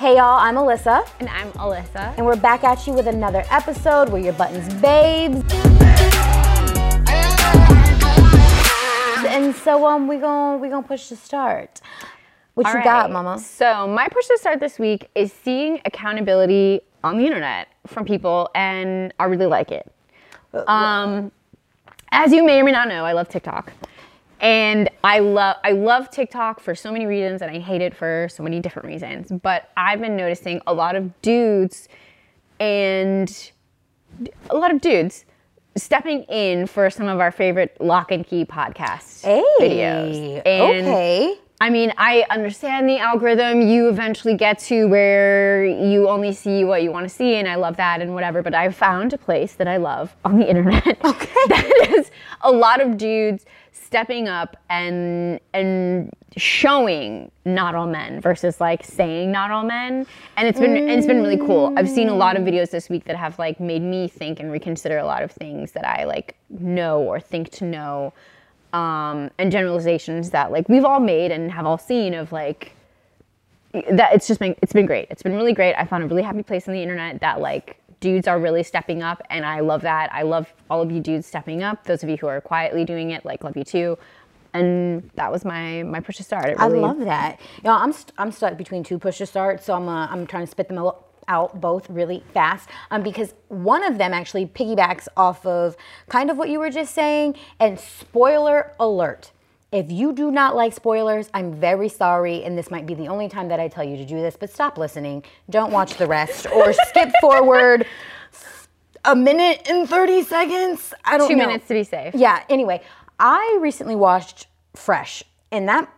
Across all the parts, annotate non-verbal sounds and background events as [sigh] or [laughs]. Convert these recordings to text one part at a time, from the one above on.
Hey y'all, I'm Alyssa, And I'm Alyssa. and we're back at you with another episode where your buttons babes. And so um we gon' we gonna push to start. What All you got, mama? So, my push to start this week is seeing accountability on the internet from people, and I really like it. Um, as you may or may not know, I love TikTok. And I love I love TikTok for so many reasons and I hate it for so many different reasons. But I've been noticing a lot of dudes and a lot of dudes stepping in for some of our favorite lock and key podcast Hey, videos. And okay. I mean, I understand the algorithm. You eventually get to where you only see what you want to see, and I love that and whatever. But I've found a place that I love on the internet. [laughs] Okay. that is a lot of dudes stepping up and and showing not all men versus like saying not all men. And it's been it's been really cool. I've seen a lot of videos this week that have like made me think and reconsider a lot of things that I like know or think to know um, and generalizations that like we've all made and have all seen of like that it's just been it's been great it's been really great i found a really happy place on the internet that like dudes are really stepping up and i love that i love all of you dudes stepping up those of you who are quietly doing it like love you too and that was my my push to start it I love that. You know, I'm st- I'm stuck between two push to start, so I'm uh, I'm trying to spit them out out both really fast um, because one of them actually piggybacks off of kind of what you were just saying. And spoiler alert. If you do not like spoilers, I'm very sorry, and this might be the only time that I tell you to do this, but stop listening. Don't watch the rest or [laughs] skip forward a minute and 30 seconds. I don't two know. minutes to be safe Yeah, anyway, I recently watched Fresh, and that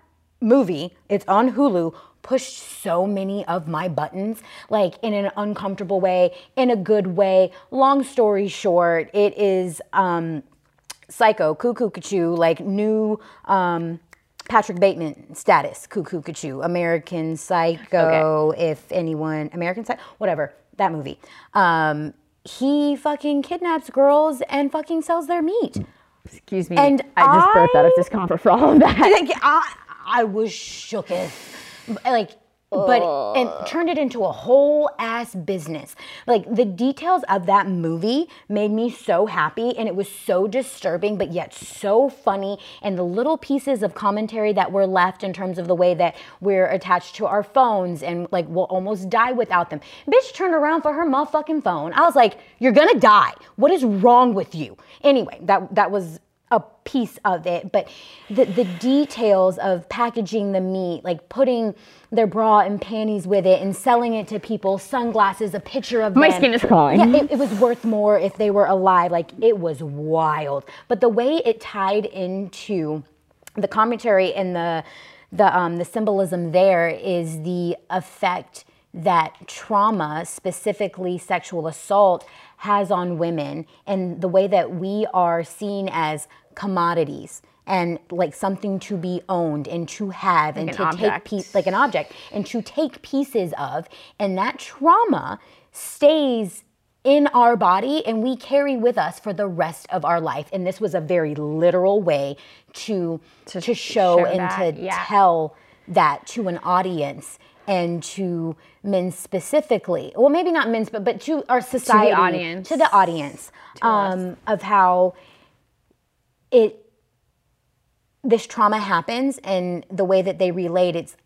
movie, it's on Hulu, pushed so many of my buttons, like in an uncomfortable way, in a good way. Long story short, it is um, Psycho, Cuckoo Cuckoo, like new um, Patrick Bateman status, Cuckoo Cuckoo, American Psycho, if anyone, American Psycho, whatever, that movie. Um, he fucking kidnaps girls and fucking sells their meat. excuse me And i just burped out of discomfort for all of that I, I was shooketh. Like, but and turned it into a whole ass business. Like the details of that movie made me so happy, and it was so disturbing, but yet so funny. And the little pieces of commentary that were left in terms of the way that we're attached to our phones and like we'll almost die without them. Bitch turned around for her motherfucking phone. I was like, "You're gonna die. What is wrong with you?" Anyway, that that was a piece of it, but the, the details of packaging the meat, like putting their bra and panties with it and selling it to people, sunglasses, a picture of My them. skin is crawling. Yeah, it, it was worth more if they were alive. Like it was wild. But the way it tied into the commentary and the the um, the symbolism there is the effect that trauma, specifically sexual assault, has on women, and the way that we are seen as commodities and like something to be owned and to have and an to take object. piece like an object and to take pieces of and that trauma stays in our body and we carry with us for the rest of our life and this was a very literal way to to, show, show and that, to yeah. tell that to an audience and to men specifically well maybe not men but but to our society audience. to the audience um, of how it this trauma happens and the way that they relate it's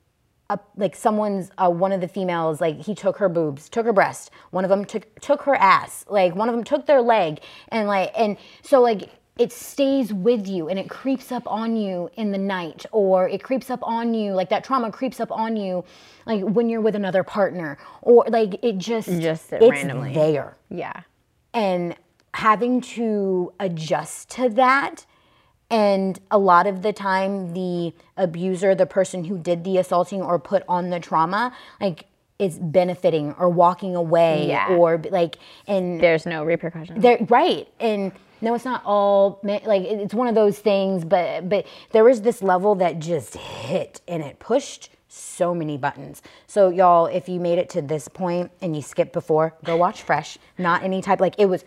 a, like someone's uh, one of the females like he took her boobs took her breast one of them took took her ass like one of them took their leg and like and so like it stays with you and it creeps up on you in the night or it creeps up on you like that trauma creeps up on you like when you're with another partner or like it just Just it's randomly. there yeah and having to adjust to that and a lot of the time the abuser the person who did the assaulting or put on the trauma like is benefiting or walking away Yeah. or like and there's no repercussions. They're right. And no it's not all like it's one of those things but but there was this level that just hit and it pushed so many buttons. So y'all if you made it to this point and you skipped before go watch fresh. Not any type like it was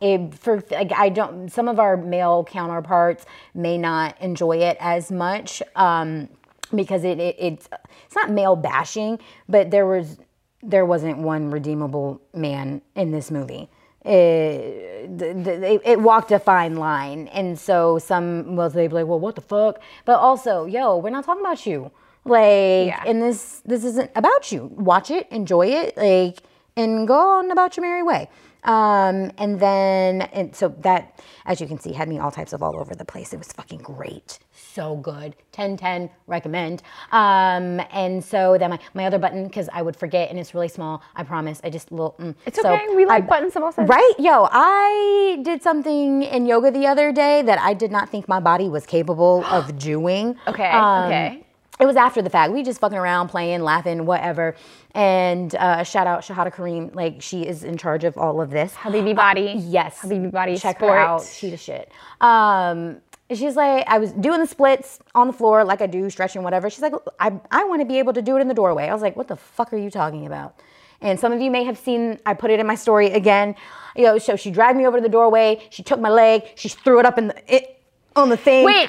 it, for like, I don't. Some of our male counterparts may not enjoy it as much. Um, because it, it it's it's not male bashing, but there was there wasn't one redeemable man in this movie. It, the, the, it walked a fine line, and so some will be like, "Well, what the fuck?" But also, yo, we're not talking about you. Like, Yeah. and this this isn't about you. Watch it, enjoy it, like, and go on about your merry way. Um, and then, and so that, as you can see, had me all types of all over the place. It was fucking great. So good. 10 10, recommend. Um, and so then my, my other button, because I would forget and it's really small, I promise. I just little. Mm. It's So okay. We like I- buttons of all sizes. Right? Yo, I did something in yoga the other day that I did not think my body was capable of [gasps] doing. Okay, Um, okay. It was after the fact. We just fucking around, playing, laughing, whatever. And uh, shout out Shahada Kareem. Like, she is in charge of all of this. Habibi Body. Yes. Habibi Body Check Sport. her out. She the shit. Um, she's like, I was doing the splits on the floor like I do, stretching, whatever. She's like, I, I want to be able to do it in the doorway. I was like, what the fuck are you talking about? And some of you may have seen, I put it in my story again. You know, so she dragged me over to the doorway. She took my leg. She threw it up in the, it, on the thing. Wait,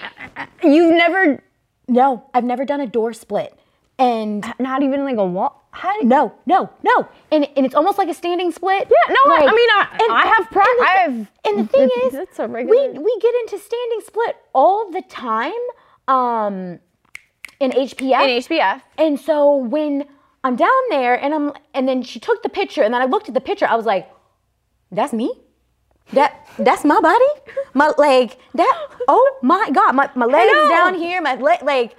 you've never, No, I've never done a door split. And not even like a wall. How did, no, no, no. And, and it's almost like a standing split. Yeah, no, I- I mean, I- and- I have pra- and the, I have- And the thing [laughs] is, it's a we regular- we get into standing split all the time um, in HPF. in HBF. and so when I'm down there and I'm and then she took the picture and then I looked at the picture, I was like, that's me? That that's my body? My like that oh my god, my, my legs know. down here, my leg like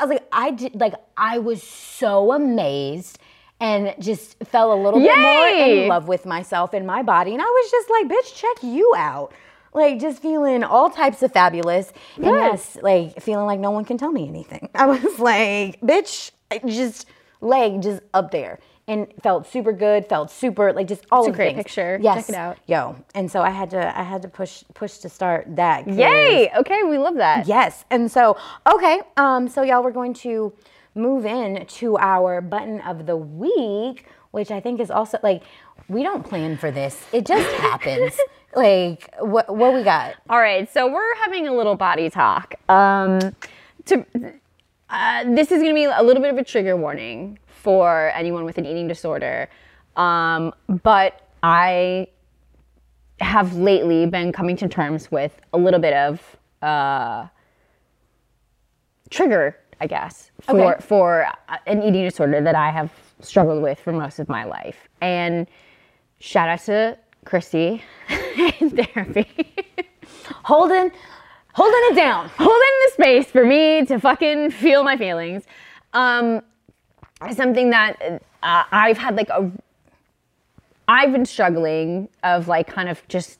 I was like, I did like I was so amazed and just fell a little bit more in love with myself and my body. And I was just like, bitch, check you out. Like just feeling all types of fabulous. And Good. yes, like feeling like no one can tell me anything. [laughs] I was like, bitch, I just leg just up there. And felt super good, felt super like just all It's a great things. picture. Yes. Check it out. Yo. And so I had to I had to push push to start that. Yay! Okay, we love that. Yes. And so, okay. Um, so y'all, we're going to move in to our button of the week, which I think is also like we don't plan for this. It just [laughs] happens. like what what we got? All right, so we're having a little body talk. Um, to uh, this is going to be a little bit of a trigger warning for anyone with an eating disorder, um, but I have lately been coming to terms with a little bit of uh, trigger, I guess, for Okay. for uh, an eating disorder that I have struggled with for most of my life. And shout out to Christy [laughs] in therapy. Holding holding it down. holding the space for me to fucking feel my feelings. Um, something that uh, I've had like a, I've been struggling of like kind of just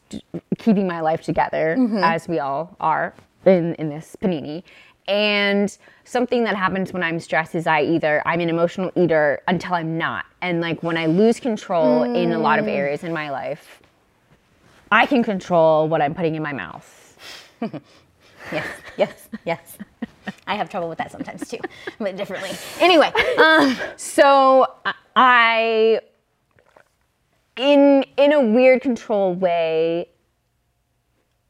keeping my life together as we all are in in this panini. And something that happens when I'm stressed is I either I'm an emotional eater until I'm not, and like when I lose control in a lot of areas in my life, I can control what I'm putting in my mouth. [laughs] Yes, yes, yes. I have trouble with that sometimes too, [laughs] but differently. Anyway, um, So I, in in a weird control way,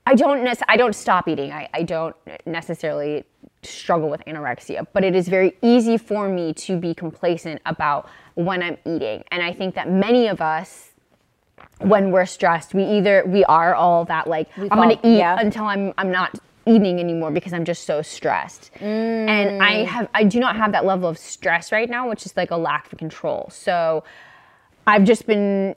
I don't nec- I don't stop eating. I, I don't necessarily struggle with anorexia, but it is very easy for me to be complacent about when I'm eating. And I think that many of us when we're stressed, we either we are all that like I'm gonna eat yeah. until I'm I'm not eating anymore because I'm just so stressed. And I have I do not have that level of stress right now, which is like a lack of control. So I've just been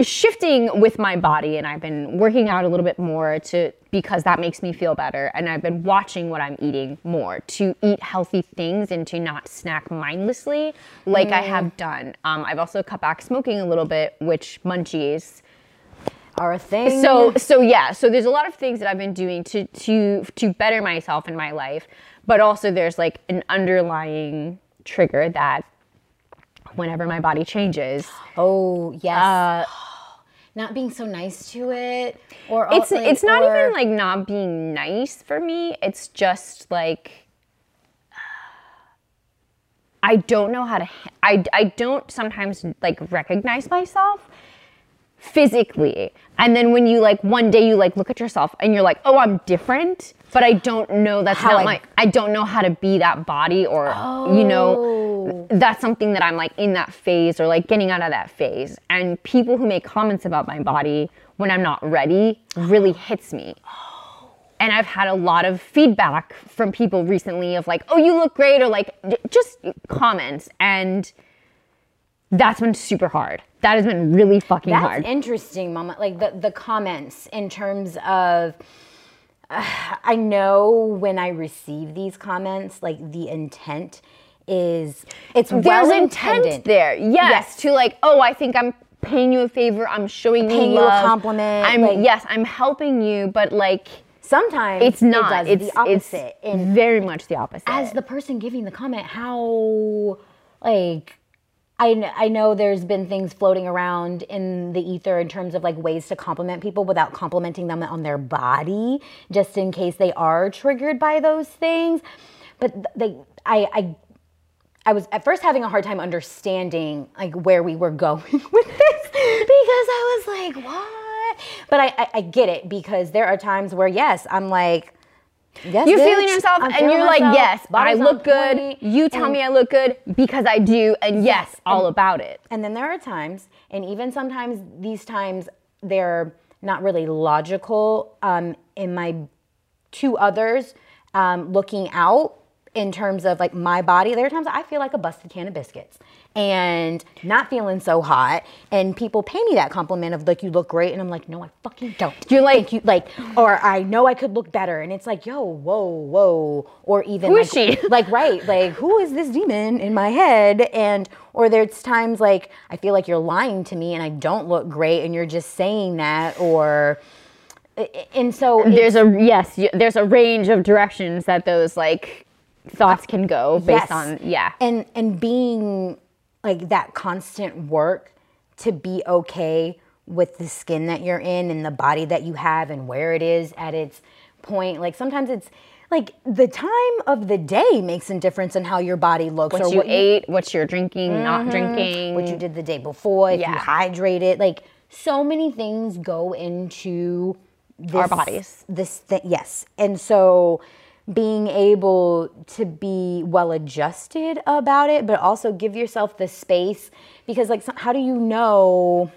shifting with my body and I've been working out a little bit more to because that makes me feel better and I've been watching what I'm eating more to eat healthy things and to not snack mindlessly like I have done. Um, I've also cut back smoking a little bit, which munchies. Are a thing. So so yeah, so there's a lot of things that I've been doing to to to better myself in my life, but also there's like an underlying trigger that whenever my body changes, oh yes, uh, [gasps] not being so nice to it, or it's like, it's not or- even like not being nice for me. It's just like [sighs] I don't know how to. I I don't sometimes like recognize myself physically. And then when you like one day you like look at yourself and you're like, oh, I'm different, but I don't know that's How not I- my I don't know how to be that body or you know Oh. that's something that I'm like in that phase or like getting out of that phase. And people who make comments about my body when I'm not ready really oh. hits me. And I've had a lot of feedback from people recently of like, oh, you look great, or like just comments. And that's been super hard. That has been really fucking hard. That's hard. interesting, Mama. Like the, the comments in terms of, uh, [sighs] I know when I receive these comments, like the intent is, it's There's well intent intended. there. Yes, Yes. To like, oh, I think I'm paying you a favor. I'm showing Paying you you a compliment, I'm like- yes, I'm helping you, but like Sometimes it's not. It does it's the opposite. It's and very much the opposite. as the person giving the comment, how like I, I know there's been things floating around in the ether in terms of like ways to compliment people without complimenting them on their body, just in case they are triggered by those things. But they, I, I, I was at first having a hard time understanding like where we were [laughs] going with this because I was like, what? But I, I, I get it because there are times where yes, I'm like. Yes, you're bitch, feeling yourself I'm and feeling you're like, yes, I look good. point, You tell and- me I look good because I do, and yes, Yes, all about it. And then there are times, and even sometimes these times they're not really logical um, in my two others um, looking out in terms of like my body. There are times I feel like a busted can of biscuits and not feeling so hot. And people pay me that compliment of like, you look great. And I'm like, no, I fucking don't. You're like- you. Like, or I know I could look better. And it's like, yo, whoa, whoa. Or even Who like, is she? [laughs] like right like who is this demon in my head and or there's times like i feel like you're lying to me and i don't look great and you're just saying that or and so There's a yes, there's a range of directions that those like thoughts can go based yes. on yeah. and and being like that constant work to be okay with the skin that you're in and the body that you have and where it is at its point like sometimes it's like the time of the day makes a difference in how your body looks What or you what ate, what you're drinking, not mm-hmm. drinking. what you did the day before, if you Yeah. hydrated, like so many things go into this, Our bodies. This thing, yes, and so being able to be well adjusted about it, but also give yourself the space because, like, how do you know?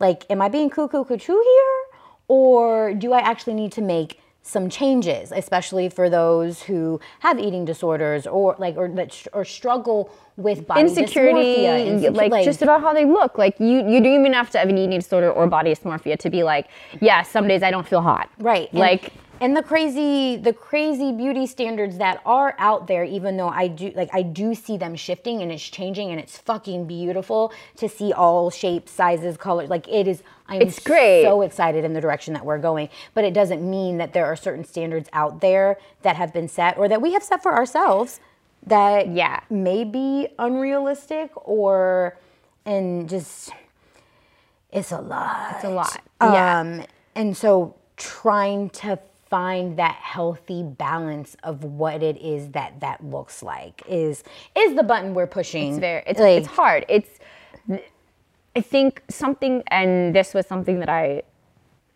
Like, am I being cuckoo cuckoo here, or do I actually need to make some changes, especially for those who have eating disorders or like or that or struggle with body insecurity, insecu- like, just about how they look. Like you, you don't even have to have an eating disorder or body dysmorphia to be like, yeah, some days I don't feel hot. right Like and the crazy the crazy beauty standards that are out there even though i do like i do see them shifting and it's changing and it's fucking beautiful to see all shapes sizes colors like it is i'm It's great. so excited in the direction that we're going but it doesn't mean that there are certain standards out there that have been set or that we have set for ourselves that Yeah. may be unrealistic or and just it's a lot it's a lot. yeah. um, and so trying to find that healthy balance of what it is that that looks like is is the button we're pushing. It's very it's, Like, it's hard. It's I think something and this was something that I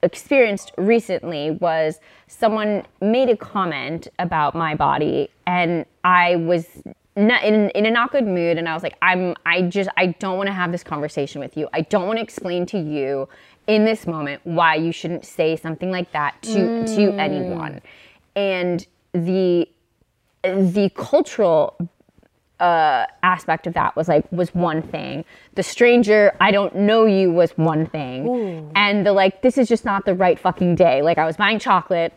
experienced recently was someone made a comment about my body and I was not in, in a not good mood and I was like I'm I just I don't want to have this conversation with you. I don't want to explain to you in this moment why you shouldn't say something like that to to anyone. And the the cultural uh, aspect of that was like was one thing. The stranger, I don't know you, was one thing, and the like, this is just not the right fucking day. Like I was buying chocolate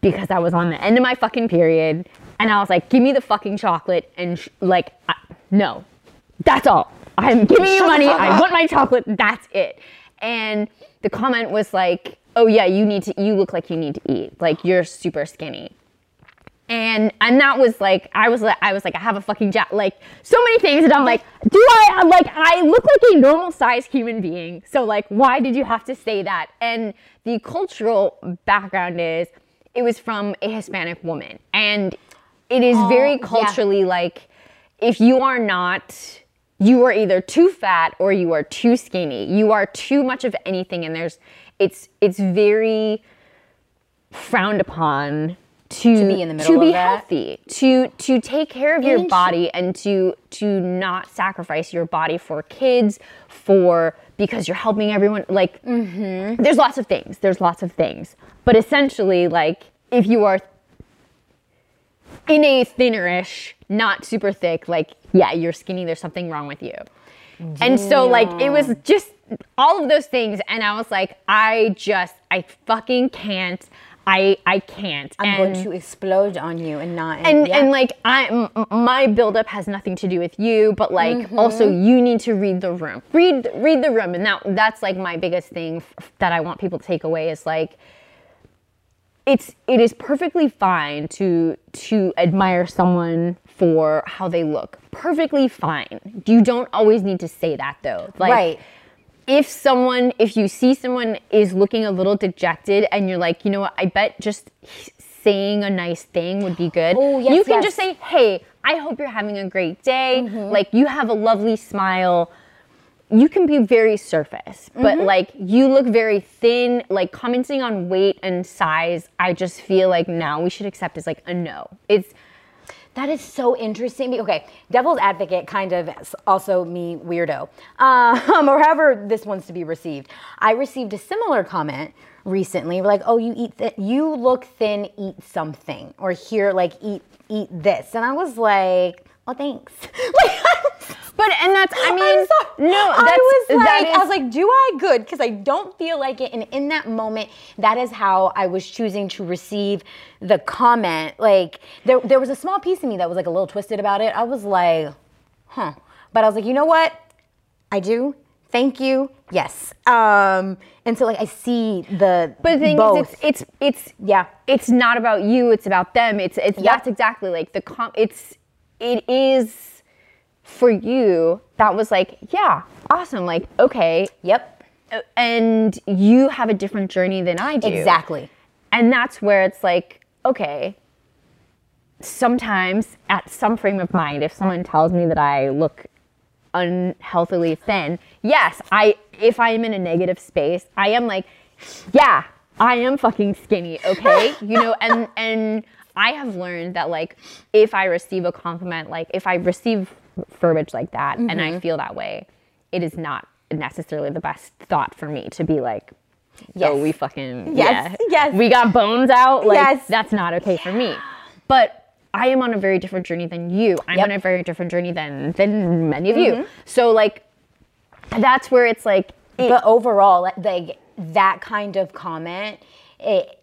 because I was on the end of my fucking period, and I was like, give me the fucking chocolate, and sh- like, I, no, that's all. I'm giving you money. I want my chocolate. That's it. And the comment was like, oh yeah, you need to. You look like you need to eat. Like you're super skinny and and that was like I was like I was like I have a fucking like so many things and I'm like do I I'm like I look like a normal sized human being so like why did you have to say that and the cultural background is it was from a Hispanic woman and it is very oh, yeah. culturally like if you are not you are either too fat or you are too skinny. You are too much of anything and there's it's it's very frowned upon to, To be in the middle to be healthy, to to take care of your body and to to not sacrifice your body for kids, for because you're helping everyone. Like Mm-hmm. there's lots of things. There's lots of things. But essentially, like if you are in a thinnerish, not super thick, like yeah, you're skinny. There's something wrong with you. And so like it was just all of those things, and I was like, I just I fucking can't. I I can't. I'm and, going to explode on you and not. and yeah. and like I m- my buildup has nothing to do with you, but like Mm-hmm. also you need to read the room. Read read the room, and that that's like my biggest thing f- that I want people to take away is like it's it is perfectly fine to to admire someone for how they look. Perfectly fine. You don't always need to say that though. Like right. if someone if you see someone is looking a little dejected and you're like, you know what, I bet just saying a nice thing would be good. Oh, yes, you can yes. just say, "Hey, I hope you're having a great day. Mm-hmm. Like you have a lovely smile." You can be very surface, but Mm-hmm. like you look very thin. Like commenting on weight and size, I just feel like now we should accept as like a no. It's That is so interesting. Okay, devil's advocate, kind of also me weirdo, um, [laughs] or however this wants to be received. I received a similar comment recently, like, "Oh, you eat that, you look thin, eat something," or here, like, eat eat this, and I was like, "Oh, thanks." [laughs] like, but and that's I mean no I was like, that is I was like, do I good? Because I don't feel like it. And in that moment, that is how I was choosing to receive the comment. Like there, there was a small piece of me that was like a little twisted about it. I was like, huh. But I was like, you know what? I do. Thank you. Yes. Um, and so like I see the But the thing both. is, it's it's it's Yeah. It's not about you. It's about them. It's it's Yep. that's exactly like the com. It's it is for you. That was like yeah, awesome. Like okay, yep. uh, and you have a different journey than I do. Exactly. And that's where it's like okay. Sometimes at some frame of mind, if someone tells me that I look unhealthily thin, yes, I if I am in a negative space, I am like, yeah, I am fucking skinny, okay? [laughs] you know, and and I have learned that like if I receive a compliment, like if I receive verbiage like that and I mm-hmm. feel that way, it is not necessarily the best thought for me to be like, Yes. oh, we fucking Yes, yeah, yes. we got bones out. Like Yes. that's not okay for me. But I am on a very different journey than you. I'm Yep. on a very different journey than than many of you. Mm-hmm. So like that's where it's like it, but overall, like that kind of comment, it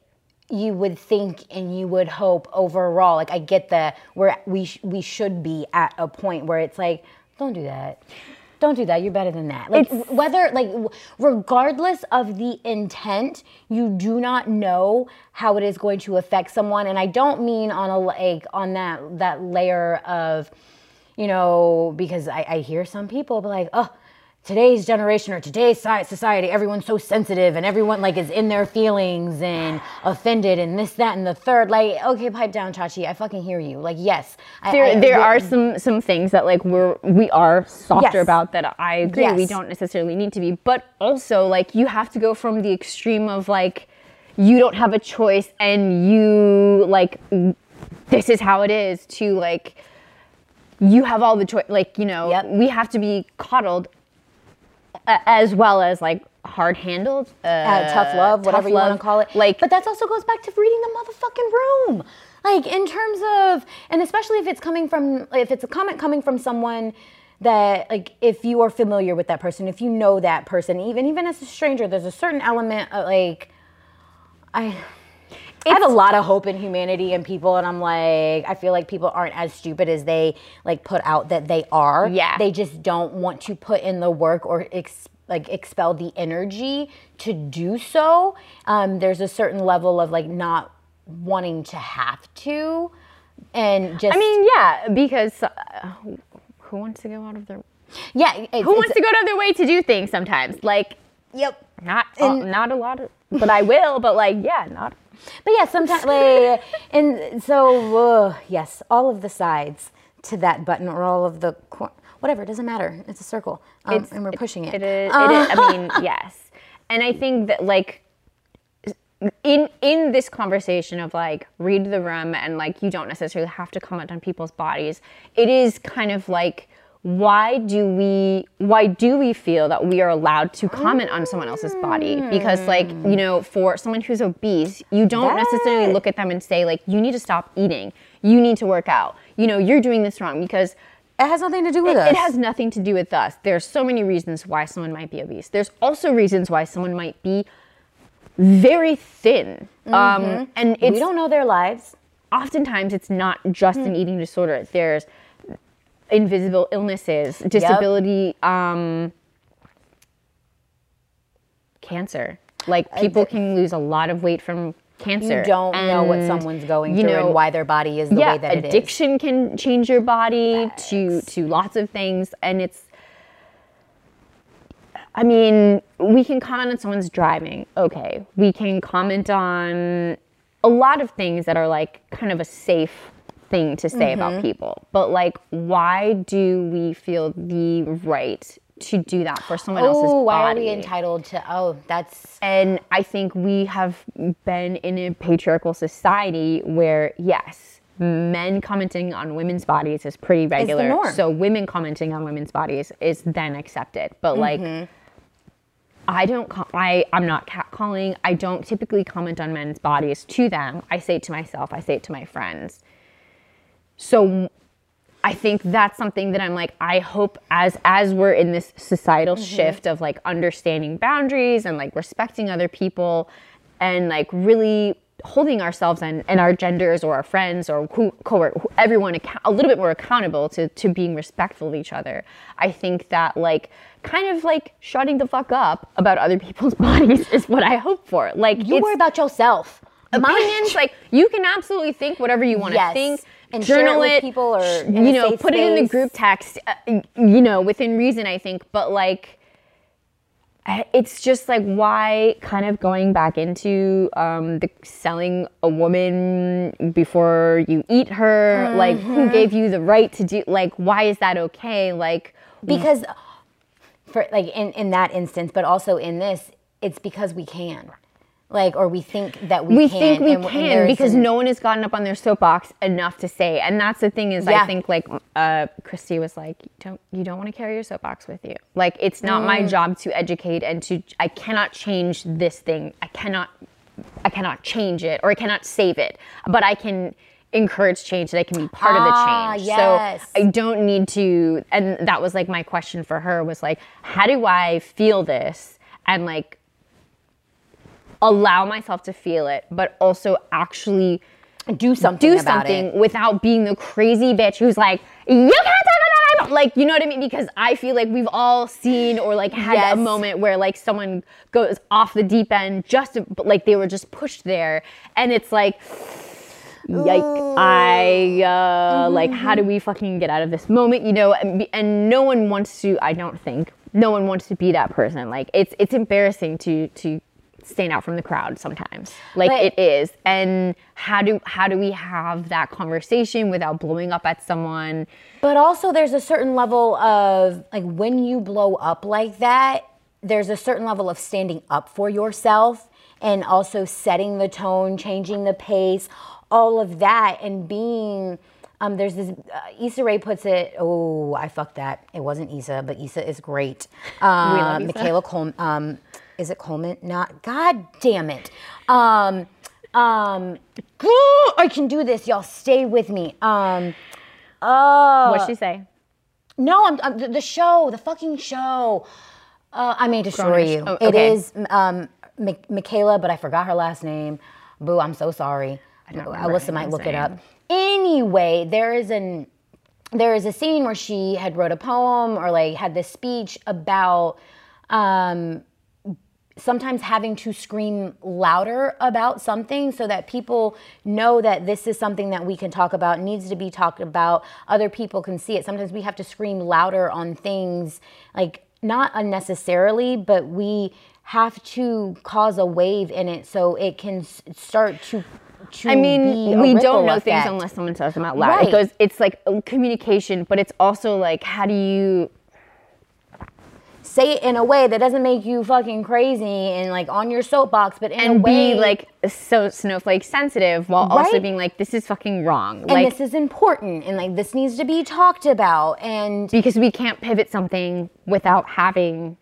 you would think and you would hope overall. Like I get the where we sh- we should be at a point where it's like, don't do that. Don't do that. You're better than that. Like It's- whether like w- regardless of the intent, you do not know how it is going to affect someone. And I don't mean on a like on that that layer of you know, because I, I hear some people be like, oh, today's generation or today's society, everyone's so sensitive and everyone like is in their feelings and offended and this, that, and the third. Like, okay, pipe down, Chachi. I fucking hear you. Like, yes. I- there, I- there are some some things that like we're we are softer Yes. about that I agree we don't necessarily need to be but also like you have to go from the extreme of like you don't have a choice and you like this is how it is to like you have all the choice like you know Yep. we have to be coddled as well as like hard handled uh, uh, tough love, whatever tough you want to call it. like but that also goes back to reading the motherfucking room. Like in terms of, and especially if it's coming from, if it's a comment coming from someone that, like, if you are familiar with that person, if you know that person, even even as a stranger, there's a certain element of like, I. I have a lot of hope in humanity and people, and I'm like, I feel like people aren't as stupid as they like put out that they are. Yeah. They just don't want to put in the work or ex- like expel the energy to do so. Um, there's a certain level of like not wanting to have to, and just I mean yeah because uh, who- who wants to go out of their yeah, it's, who wants to go out of their way to do things sometimes like Yep. Not uh, not a lot of, but I will. But like, yeah, not. But yeah, sometimes like, and so uh, yes, all of the sides to that button or all of the cor- whatever. It doesn't matter. It's a circle, um, and we're pushing it. It is. It is I [laughs] mean, yes. And I think that like in in this conversation of like read the room and like you don't necessarily have to comment on people's bodies, it is kind of like why do we why do we feel that we are allowed to comment on someone else's body because like you know for someone who's obese you don't necessarily look at them and say like you need to stop eating you need to work out you know you're doing this wrong because It has nothing to do with it, us. it has nothing to do with us. There's so many reasons why someone might be obese. There's also reasons why someone might be very thin. Um, and it's we don't know their lives. oftentimes it's not just an eating disorder. There's invisible illnesses, disability, um, cancer. Like people can lose a lot of weight from cancer. You don't know what someone's going you through know, and why their body is the yeah, way that it is. addiction can change your body to to lots of things, and it's. I mean, we can comment on someone's driving. Okay, we can comment on a lot of things that are like kind of a safe thing to say Mm-hmm. about people. But like, why do we feel the right to do that for someone else's Oh, body? why are we entitled to? Oh, that's And I think we have been in a patriarchal society where, yes, men commenting on women's bodies is pretty regular. So women commenting on women's bodies is then accepted. But like, Mm-hmm. I don't. I I'm not catcalling. I don't typically comment on men's bodies to them. I say it to myself. I say it to my friends. So I think that's something that I'm like I hope as as we're in this societal mm-hmm. shift of like understanding boundaries and like respecting other people and like really holding ourselves and, and our genders or our friends or who, co- who everyone account- a little bit more accountable to to being respectful of each other. I think that like kind of like shutting the fuck up about other [laughs] people's bodies is what I hope for. Like you worry about yourself. opinions like you can absolutely think whatever you want to Yes. think And it journal with it people or you know put it in the group text uh, you know within reason i think but like it's just like why kind of going back into um, the selling a woman before you eat her like Mm-hmm. who gave you the right to do like why is that okay? Like because for like in in that instance but also in this it's because we can like or we think that we, we can think we and- and can there's because an- no one has gotten up on their soapbox enough to say and that's the thing is i think like uh, christy was like don't you don't want to carry your soapbox with you. Like it's not my Mm. job to educate and to i cannot change this thing. I cannot i cannot change it or i cannot save it. But i can encourage change. That i can be part Ah, of the change. Yes. so i don't need to and that was like my question for her was like how do i feel this? And like allow myself to feel it, but also actually do something do something it. without being the crazy bitch who's like, you can't talk about that. Like, you know what I mean? Because I feel like we've all seen or like had Yes. a moment where like someone goes off the deep end just like they were just pushed there. And it's like, yike, I, uh, like, how do we fucking get out of this moment? You know, and, be- and no one wants to, I don't think, no one wants to be that person. Like, it's, it's embarrassing to, to, stand out from the crowd sometimes like But- it is and how do how do we have that conversation without blowing up at someone But also, there's a certain level of like when you blow up like that, there's a certain level of standing up for yourself and also setting the tone, changing the pace, all of that, and being. Um, there's this. Uh, Issa Rae puts it. Oh, I fucked that. It wasn't Issa, but Issa is great. [laughs] Um, love Issa. Michaela Coleman. Um, is it Coleman? Not. God damn it. Um, um, [gasps] I can do this. Y'all stay with me. Um, oh. what'd she say No, I'm, I'm the, the show, the fucking show. Uh, I may destroy Grownish. you. Oh, It okay. is um, Mi- Michaela, but I forgot her last name. Boo, I'm so sorry. don't Alyssa might look it up. Anyway, there is an there is a scene where she had wrote a poem or like had this speech about um, sometimes having to scream louder about something so that people know that this is something that we can talk about needs to be talked about other people can see it sometimes we have to scream louder on things like not unnecessarily but we have to cause a wave in it so it can start to I mean, we don't know effect. things unless someone says them out loud. Right. It goes. It's like uh, communication, but it's also like, how do you? Say it in a way that doesn't make you fucking crazy and like on your soapbox, but in a and way be like so snowflake sensitive while also being like this is fucking wrong and like this is important and like this needs to be talked about and because we can't pivot something without having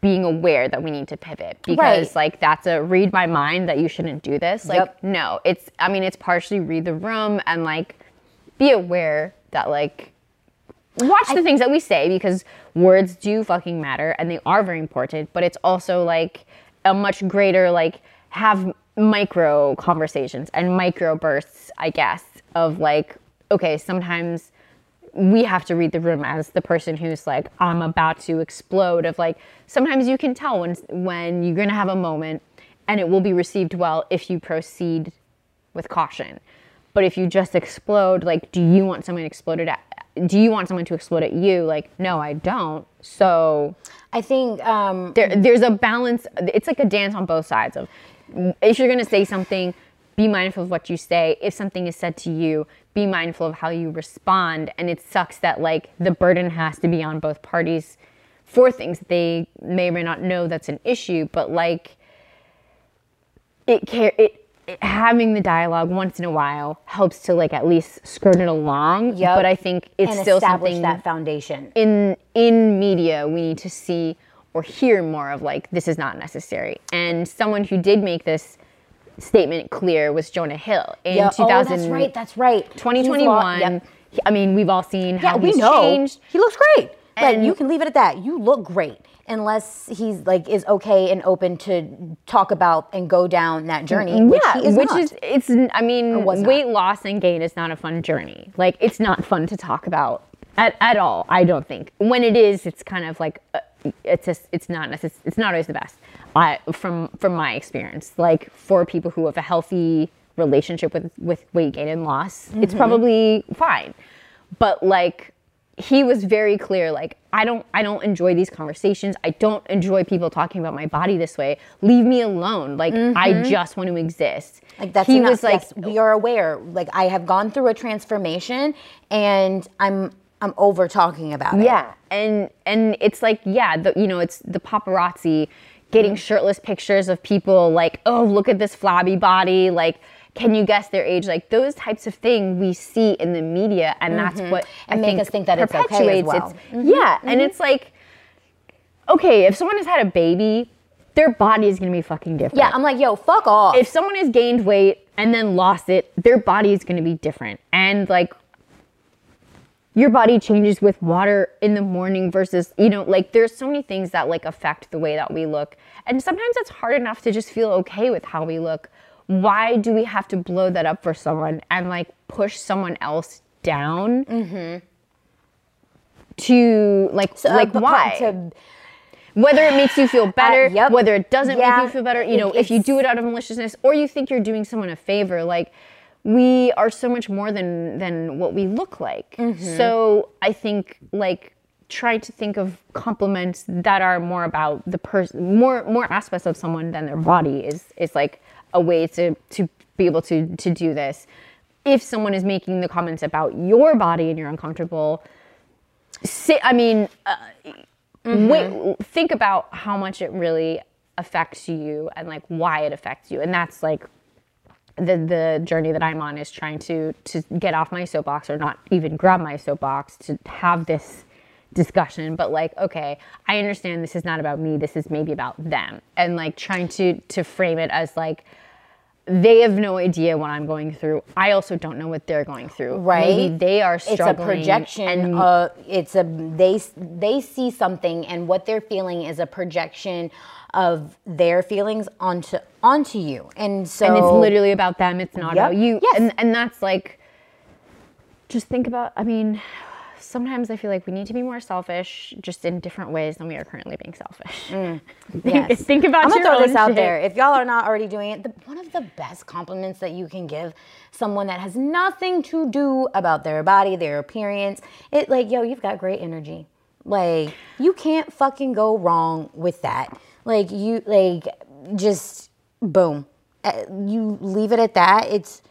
being aware that we need to pivot because Right. like that's a read my mind that you shouldn't do this like Yep. no it's i mean it's partially read the room and like be aware that like watch the things that we say because words do fucking matter and they are very important but it's also like a much greater like have micro conversations and micro bursts i guess of like okay sometimes we have to read the room as the person who's like i'm about to explode of like sometimes you can tell when when you're going to have a moment and it will be received well if you proceed with caution but if you just explode like do you want someone exploded at do you want someone to explode at you? Like no i don't. So I think um there, there's a balance it's like a dance on both sides of if you're going to say something be mindful of what you say. If something is said to you be mindful of how you respond. And it sucks that like the burden has to be on both parties for things that they may or may not know that's an issue. But like it care it having the dialogue once in a while helps to like at least skirt it along Yeah. but i think it's and still something that foundation. in in media we need to see or hear more of like this is not necessary and someone who did make this statement clear was jonah hill in Yeah, 2000 oh, that's right, that's right. 2021 yep. i mean we've all seen how Yeah, we he's know. changed He looks great. But And- you can leave it at that. You look great. Unless he's like is okay and open to talk about and go down that journey, which yeah, he is which is it's. I mean, weight loss and gain is not a fun journey. Like it's not fun to talk about at, at all. I don't think. When it is, it's kind of like uh, it's just it's not necess- It's not always the best. I from from my experience, like for people who have a healthy relationship with with weight gain and loss, it's Mm-hmm. probably fine. But like he was very clear like i don't i don't enjoy these conversations i don't enjoy people talking about my body this way leave me alone like i just want to exist Mm-hmm. Like that's he enough. was like yes, we are aware. Like I have gone through a transformation, and I'm I'm over talking about it. yeah and and it's like yeah the you know it's the paparazzi getting shirtless pictures of people like oh look at this flabby body like can you guess their age like those types of things we see in the media and that's what Mm-hmm. And I make think us think that it's okay as perpetuates well. its- yeah and it's like okay if someone has had a baby their body is going to be fucking different Yeah, I'm like, yo, fuck off. if someone has gained weight and then lost it, their body is going to be different. And like your body changes with water in the morning versus, you know, like there's so many things that like affect the way that we look. And sometimes it's hard enough to just feel okay with how we look. Why do we have to blow that up for someone and like push someone else down? To like, Uh, like but- why? to- whether it makes you feel [sighs] better, yep. whether it doesn't Yeah. make you feel better, you know, It- if you do it out of maliciousness or you think you're doing someone a favor, like we are so much more than than what we look like. Mm-hmm. So I think like try to think of compliments that are more about the person more more aspects of someone than their body is is like a way to to be able to to do this. If someone is making the comments about your body and you're uncomfortable, say, I mean, uh, wait, think about how much it really affects you and like why it affects you. And that's like the the journey that I'm on is trying to to get off my soapbox or not even grab my soapbox to have this discussion but like okay i understand this is not about me this is maybe about them and like trying to to frame it as like they have no idea what i'm going through i also don't know what they're going through Right. maybe they are it's a projection and uh, it's a they they see something and what they're feeling is a projection of their feelings onto onto you and so and it's literally about them it's not Yep. about you Yes. and and that's like just think about i mean sometimes i feel like we need to be more selfish just in different ways than we are currently being selfish [laughs] think, Yes. think about I'm gonna throw this out shit. there. If y'all are not already doing it, the, one of the best compliments that you can give someone that has nothing to do about their body, their appearance, it like, yo, you've got great energy. Like, you can't fucking go wrong with that. Like, you like just boom. uh, you leave it at that. It's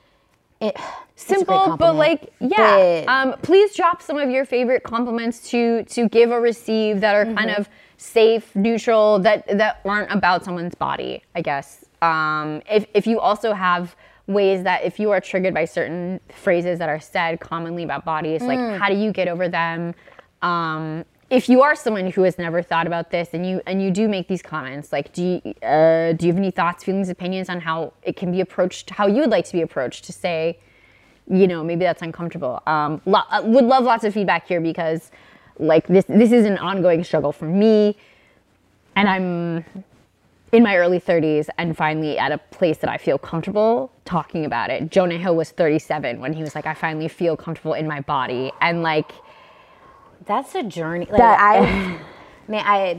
it, it's a great simple but like yeah um, please drop some of your favorite compliments to to give or receive that are kind Mm-hmm. of safe neutral that that aren't about someone's body i guess um, if, if you also have ways that if you are triggered by certain phrases that are said commonly about bodies Mm. like how do you get over them um, if you are someone who has never thought about this and you and you do make these comments like do you uh, do you have any thoughts feelings opinions on how it can be approached how you would like to be approached to say you know maybe that's uncomfortable um, lo- uh, would love lots of feedback here because like this this is an ongoing struggle for me and i'm in my early 30s and finally at a place that i feel comfortable talking about it jonah hill was 37 when he was like i finally feel comfortable in my body and like That's a journey. Like That- I, [laughs] man, I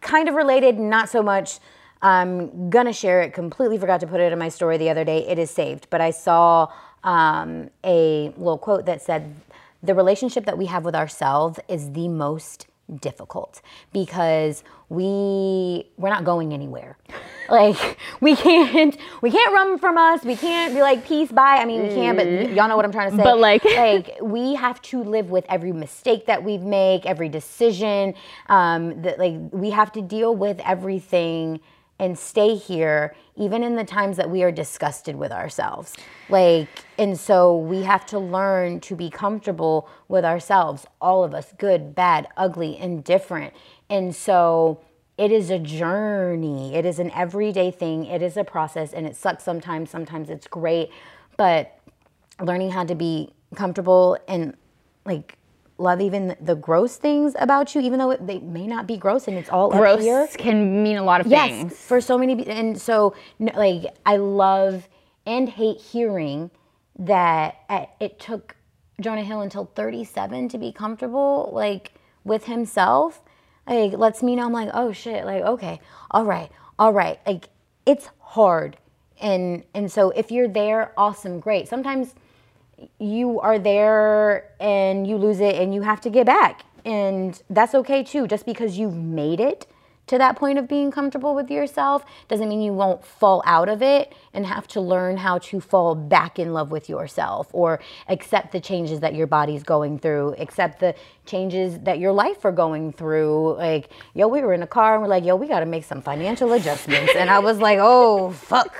kind of related, not so much. I'm gonna share it. Completely forgot to put it in my story the other day. It is saved, but I saw um, a little quote that said, "The relationship that we have with ourselves is the most difficult because we we're not going anywhere. [laughs] Like we can't we can't run from us. We can't be like peace bye. I mean we can, but y'all know what I'm trying to say. But, like- [laughs] like [laughs] we have to live with every mistake that we make, every decision. Um, that like we have to deal with everything and stay here, even in the times that we are disgusted with ourselves. Like, and so we have to learn to be comfortable with ourselves, all of us, good, bad, ugly, indifferent. And so it is a journey. It is an everyday thing. It is a process and it sucks sometimes. Sometimes it's great. But learning how to be comfortable and like love even the gross things about you, even though it, they may not be gross and it's all up gross here. can mean a lot of Yes, things for so many, and so like I love and hate hearing that it took Jonah Hill until 37 to be comfortable, like with himself. Like lets me know I'm like, oh shit, like okay, all right, all right. Like it's hard, and and so if you're there, awesome, great. Sometimes you are there and you lose it and you have to get back. And that's okay too. Just because you've made it to that point of being comfortable with yourself doesn't mean you won't fall out of it and have to learn how to fall back in love with yourself or accept the changes that your body's going through, accept the changes that your life are going through. Like, yo, we were in a car and we're like, yo, we got to make some financial adjustments. and I was like, oh, fuck,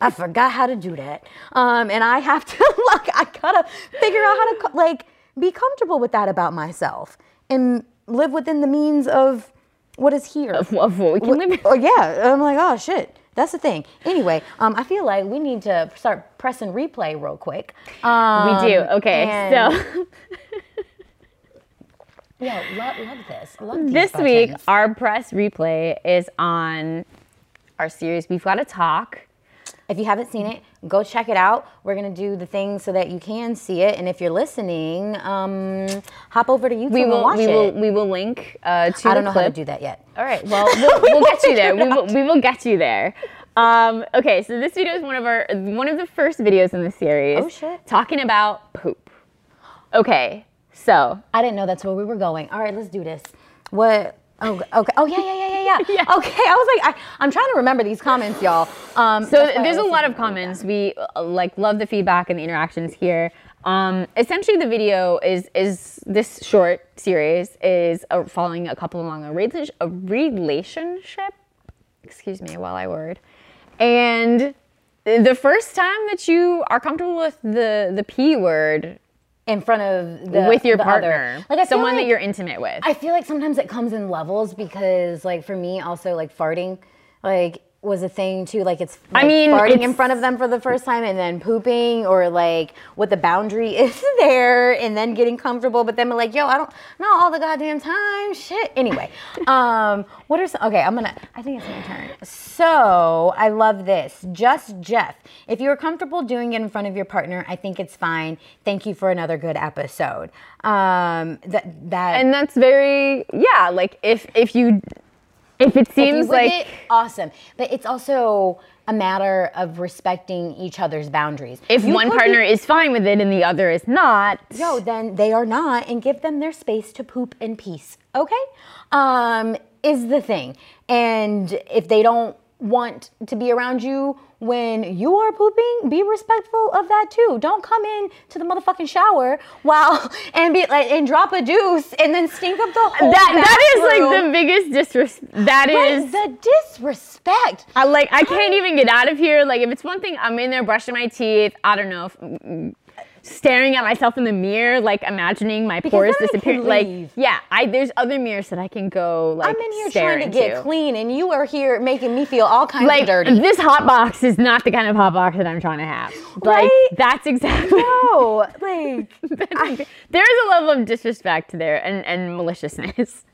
I forgot how to do that. Um, and I have to, [laughs] like, I gotta figure out how to, like, be comfortable with that about myself and live within the means of what is here. of, of what we can live in. Oh yeah, I'm like, oh shit, that's the thing. Anyway, um, I feel like we need to start pressing replay real quick. Um, we do okay and- so [laughs] yeah, love, love this. Love this week our press replay is on our series we've got to talk If you haven't seen it, go check it out. We're gonna do the thing so that you can see it, and if you're listening, um, hop over to YouTube we and will watch we it. will we will link uh, to I don't know clip how to do that yet. All right. Well, we'll, we'll get you there. [laughs] We will, we will get you there. Um, okay, so this video is one of our one of the first videos in the series. Oh, shit. Talking about poop. Okay, so I didn't know that's where we were going. All right, let's do this. What? Oh, okay. Oh, yeah, yeah, yeah, yeah, yeah. [laughs] Yeah. Okay, I was like, I, I'm trying to remember these comments, y'all. Um, so that's why I there's a lot of comments. We uh, like love the feedback and the interactions here. Um, essentially, the video is is this short series is uh, following a couple along a, rela- a relationship. Excuse me while I word. And the first time that you are comfortable with the the p word in front of the with your the partner, other. Like I someone like, that you're intimate with. I feel like sometimes it comes in levels because, like, for me, also like farting, like was a thing too. Like it's I mean, farting in front of them for the first time and then pooping or like what the boundary [laughs] is there and then getting comfortable, but then like, yo, I don't not all the goddamn time. Shit. Anyway, [laughs] um, what are some? Okay, I'm gonna. I think it's my turn. So I love this. Just Jeff. If you're comfortable doing it in front of your partner, I think it's fine. Thank you for another good episode. Um, that that and that's very yeah. Like if if you if it seems with like it, awesome. But it's also a matter of respecting each other's boundaries. if You one partner be- is fine with it and the other is not, no, then they are not, and give them their space to poop in peace. Okay, um, is the thing. And if they don't want to be around you when you are pooping, be respectful of that too. Don't come in to the motherfucking shower while [laughs] and be like and drop a deuce and then stink up the whole That that is bathroom. like the biggest disrespect. That is. the disrespect. I like. I can't even get out of here. Like, if it's one thing, I'm in there brushing my teeth. I don't know. If, staring at myself in the mirror, like imagining my pores then I can disappear. Like, yeah. I there's other mirrors that I can go. Like, I'm in here trying to get clean, and you are here making me feel all kinds Like of dirty. this hot box is not the kind of hot box that I'm trying to have. Like Right? that's exactly. No, [laughs] like there is a level of disrespect there and, and maliciousness.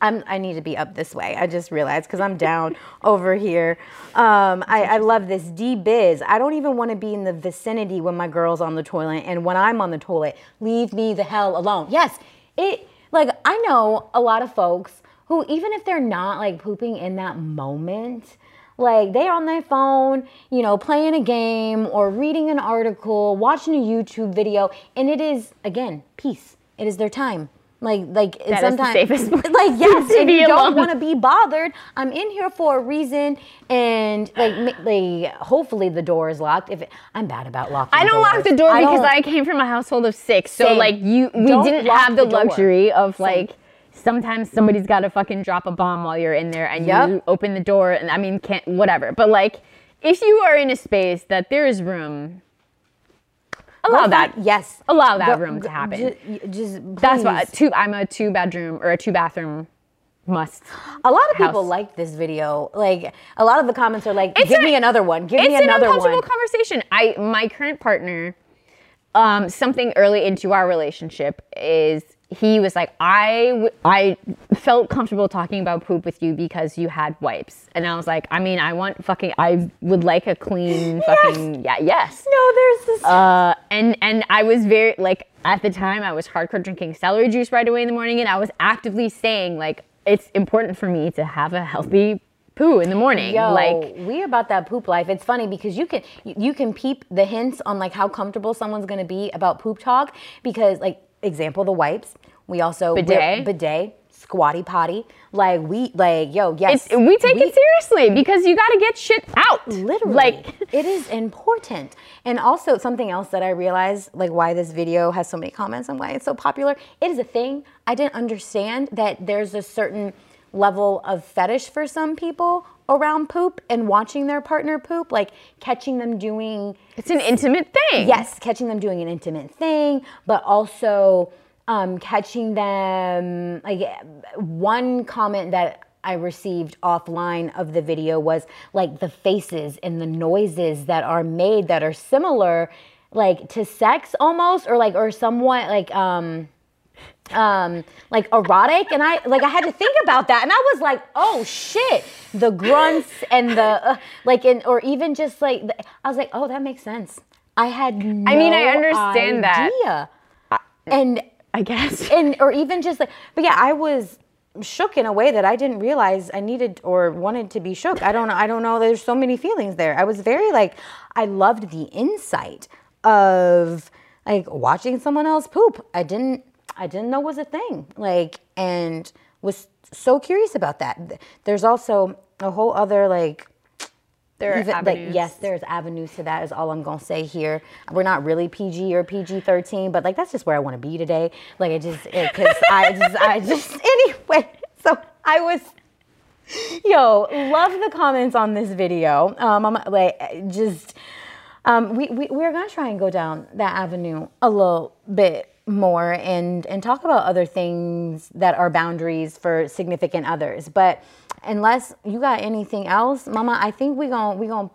I'm, I need to be up this way. I just realized because I'm down [laughs] over here. Um, I, I love this D Biz. I don't even want to be in the vicinity when my girl's on the toilet, and when I'm on the toilet, leave me the hell alone. Yes, it like I know a lot of folks who even if they're not like pooping in that moment. Like they're on their phone, you know, playing a game or reading an article, watching a YouTube video, and it is again peace. It is their time. Like like That sometimes safest [laughs] like yes, [laughs] and you don't want to be bothered. I'm in here for a reason, and like, like hopefully the door is locked. If it, I'm bad about locking, I don't lock the door because I came from a household of six. So like you we didn't have the, the door. luxury of Same. like sometimes somebody's got to fucking drop a bomb while you're in there and Yep. you open the door and I mean can't whatever. But like if you are in a space that there is room allow Go that find- yes, allow that Go- room to happen. ju- Just, That's why two I'm a two bedroom or a two bathroom must. A lot of people like this video. Like a lot of the comments are like, It's "Give me another one. Give me another one." it's an uncomfortable conversation. I my current partner, um, something early into our relationship is he was like, I w- I felt comfortable talking about poop with you because you had wipes, and I was like, I mean, I want fucking, I would like a clean [laughs] fucking yeah, yes. no, there's this. Uh, and and I was very like at the time I was hardcore drinking celery juice right away in the morning, and I was actively saying like it's important for me to have a healthy poo in the morning. Yo, like we about that poop life. It's funny because you can you you can peep the hints on like how comfortable someone's gonna be about poop talk because like example the wipes. We also Bidet. bidet, squatty potty. Like we like yo yes it's, we take it seriously because you got to get shit out. Literally, like it is important. And also something else that I realized, like why this video has so many comments and why it's so popular. It is a thing I didn't understand that there's a certain level of fetish for some people around poop and watching their partner poop, like catching them doing it's an intimate thing. yes, catching them doing an intimate thing, but also um, catching them. Like one comment that I received offline of the video was like the faces and the noises that are made that are similar, like to sex almost, or like or somewhat like um um like erotic and i like i had to think about that and i was like oh shit the grunts and the uh, like and or even just like the, i was like oh that makes sense i had no I mean, I understand that. idea. and I guess. [laughs] and or even just like but yeah i was shook in a way that i didn't realize i needed or wanted to be shook i don't know i don't know there's so many feelings there i was very like i loved the insight of like watching someone else poop i didn't i didn't know was a thing like and was so curious about that there's also a whole other like There are even, like yes, there's avenues to that. Is all I'm gonna say here. We're not really PG or PG-13, but like that's just where I want to be today. Like I just because [laughs] I just I just [laughs] anyway. So I was. Yo, love the comments on this video. Um, I'm like just. Um, we, we we're gonna try and go down that avenue a little bit more and and talk about other things that are boundaries for significant others. But unless you got anything else, Mama, I think we gonna we gonna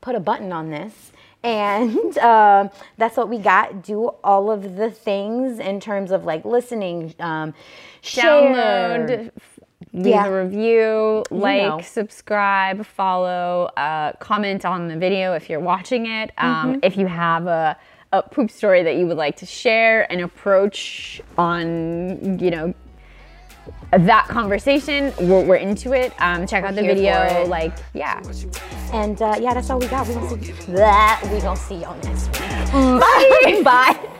put a button on this. And [laughs] um, that's what we got. Do all of the things in terms of like listening, um. Download, leave Yeah. a review, like, know. subscribe, follow, uh, comment on the video if you're watching it. Um, Mm-hmm. If you have a, a poop story that you would like to share, an approach on, you know, that conversation, we're, we're into it. Um, check out the video. Like, yeah. And uh, yeah, that's all we got. We gonna see that. We gonna see y'all next week. [laughs] Bye. [laughs] Bye.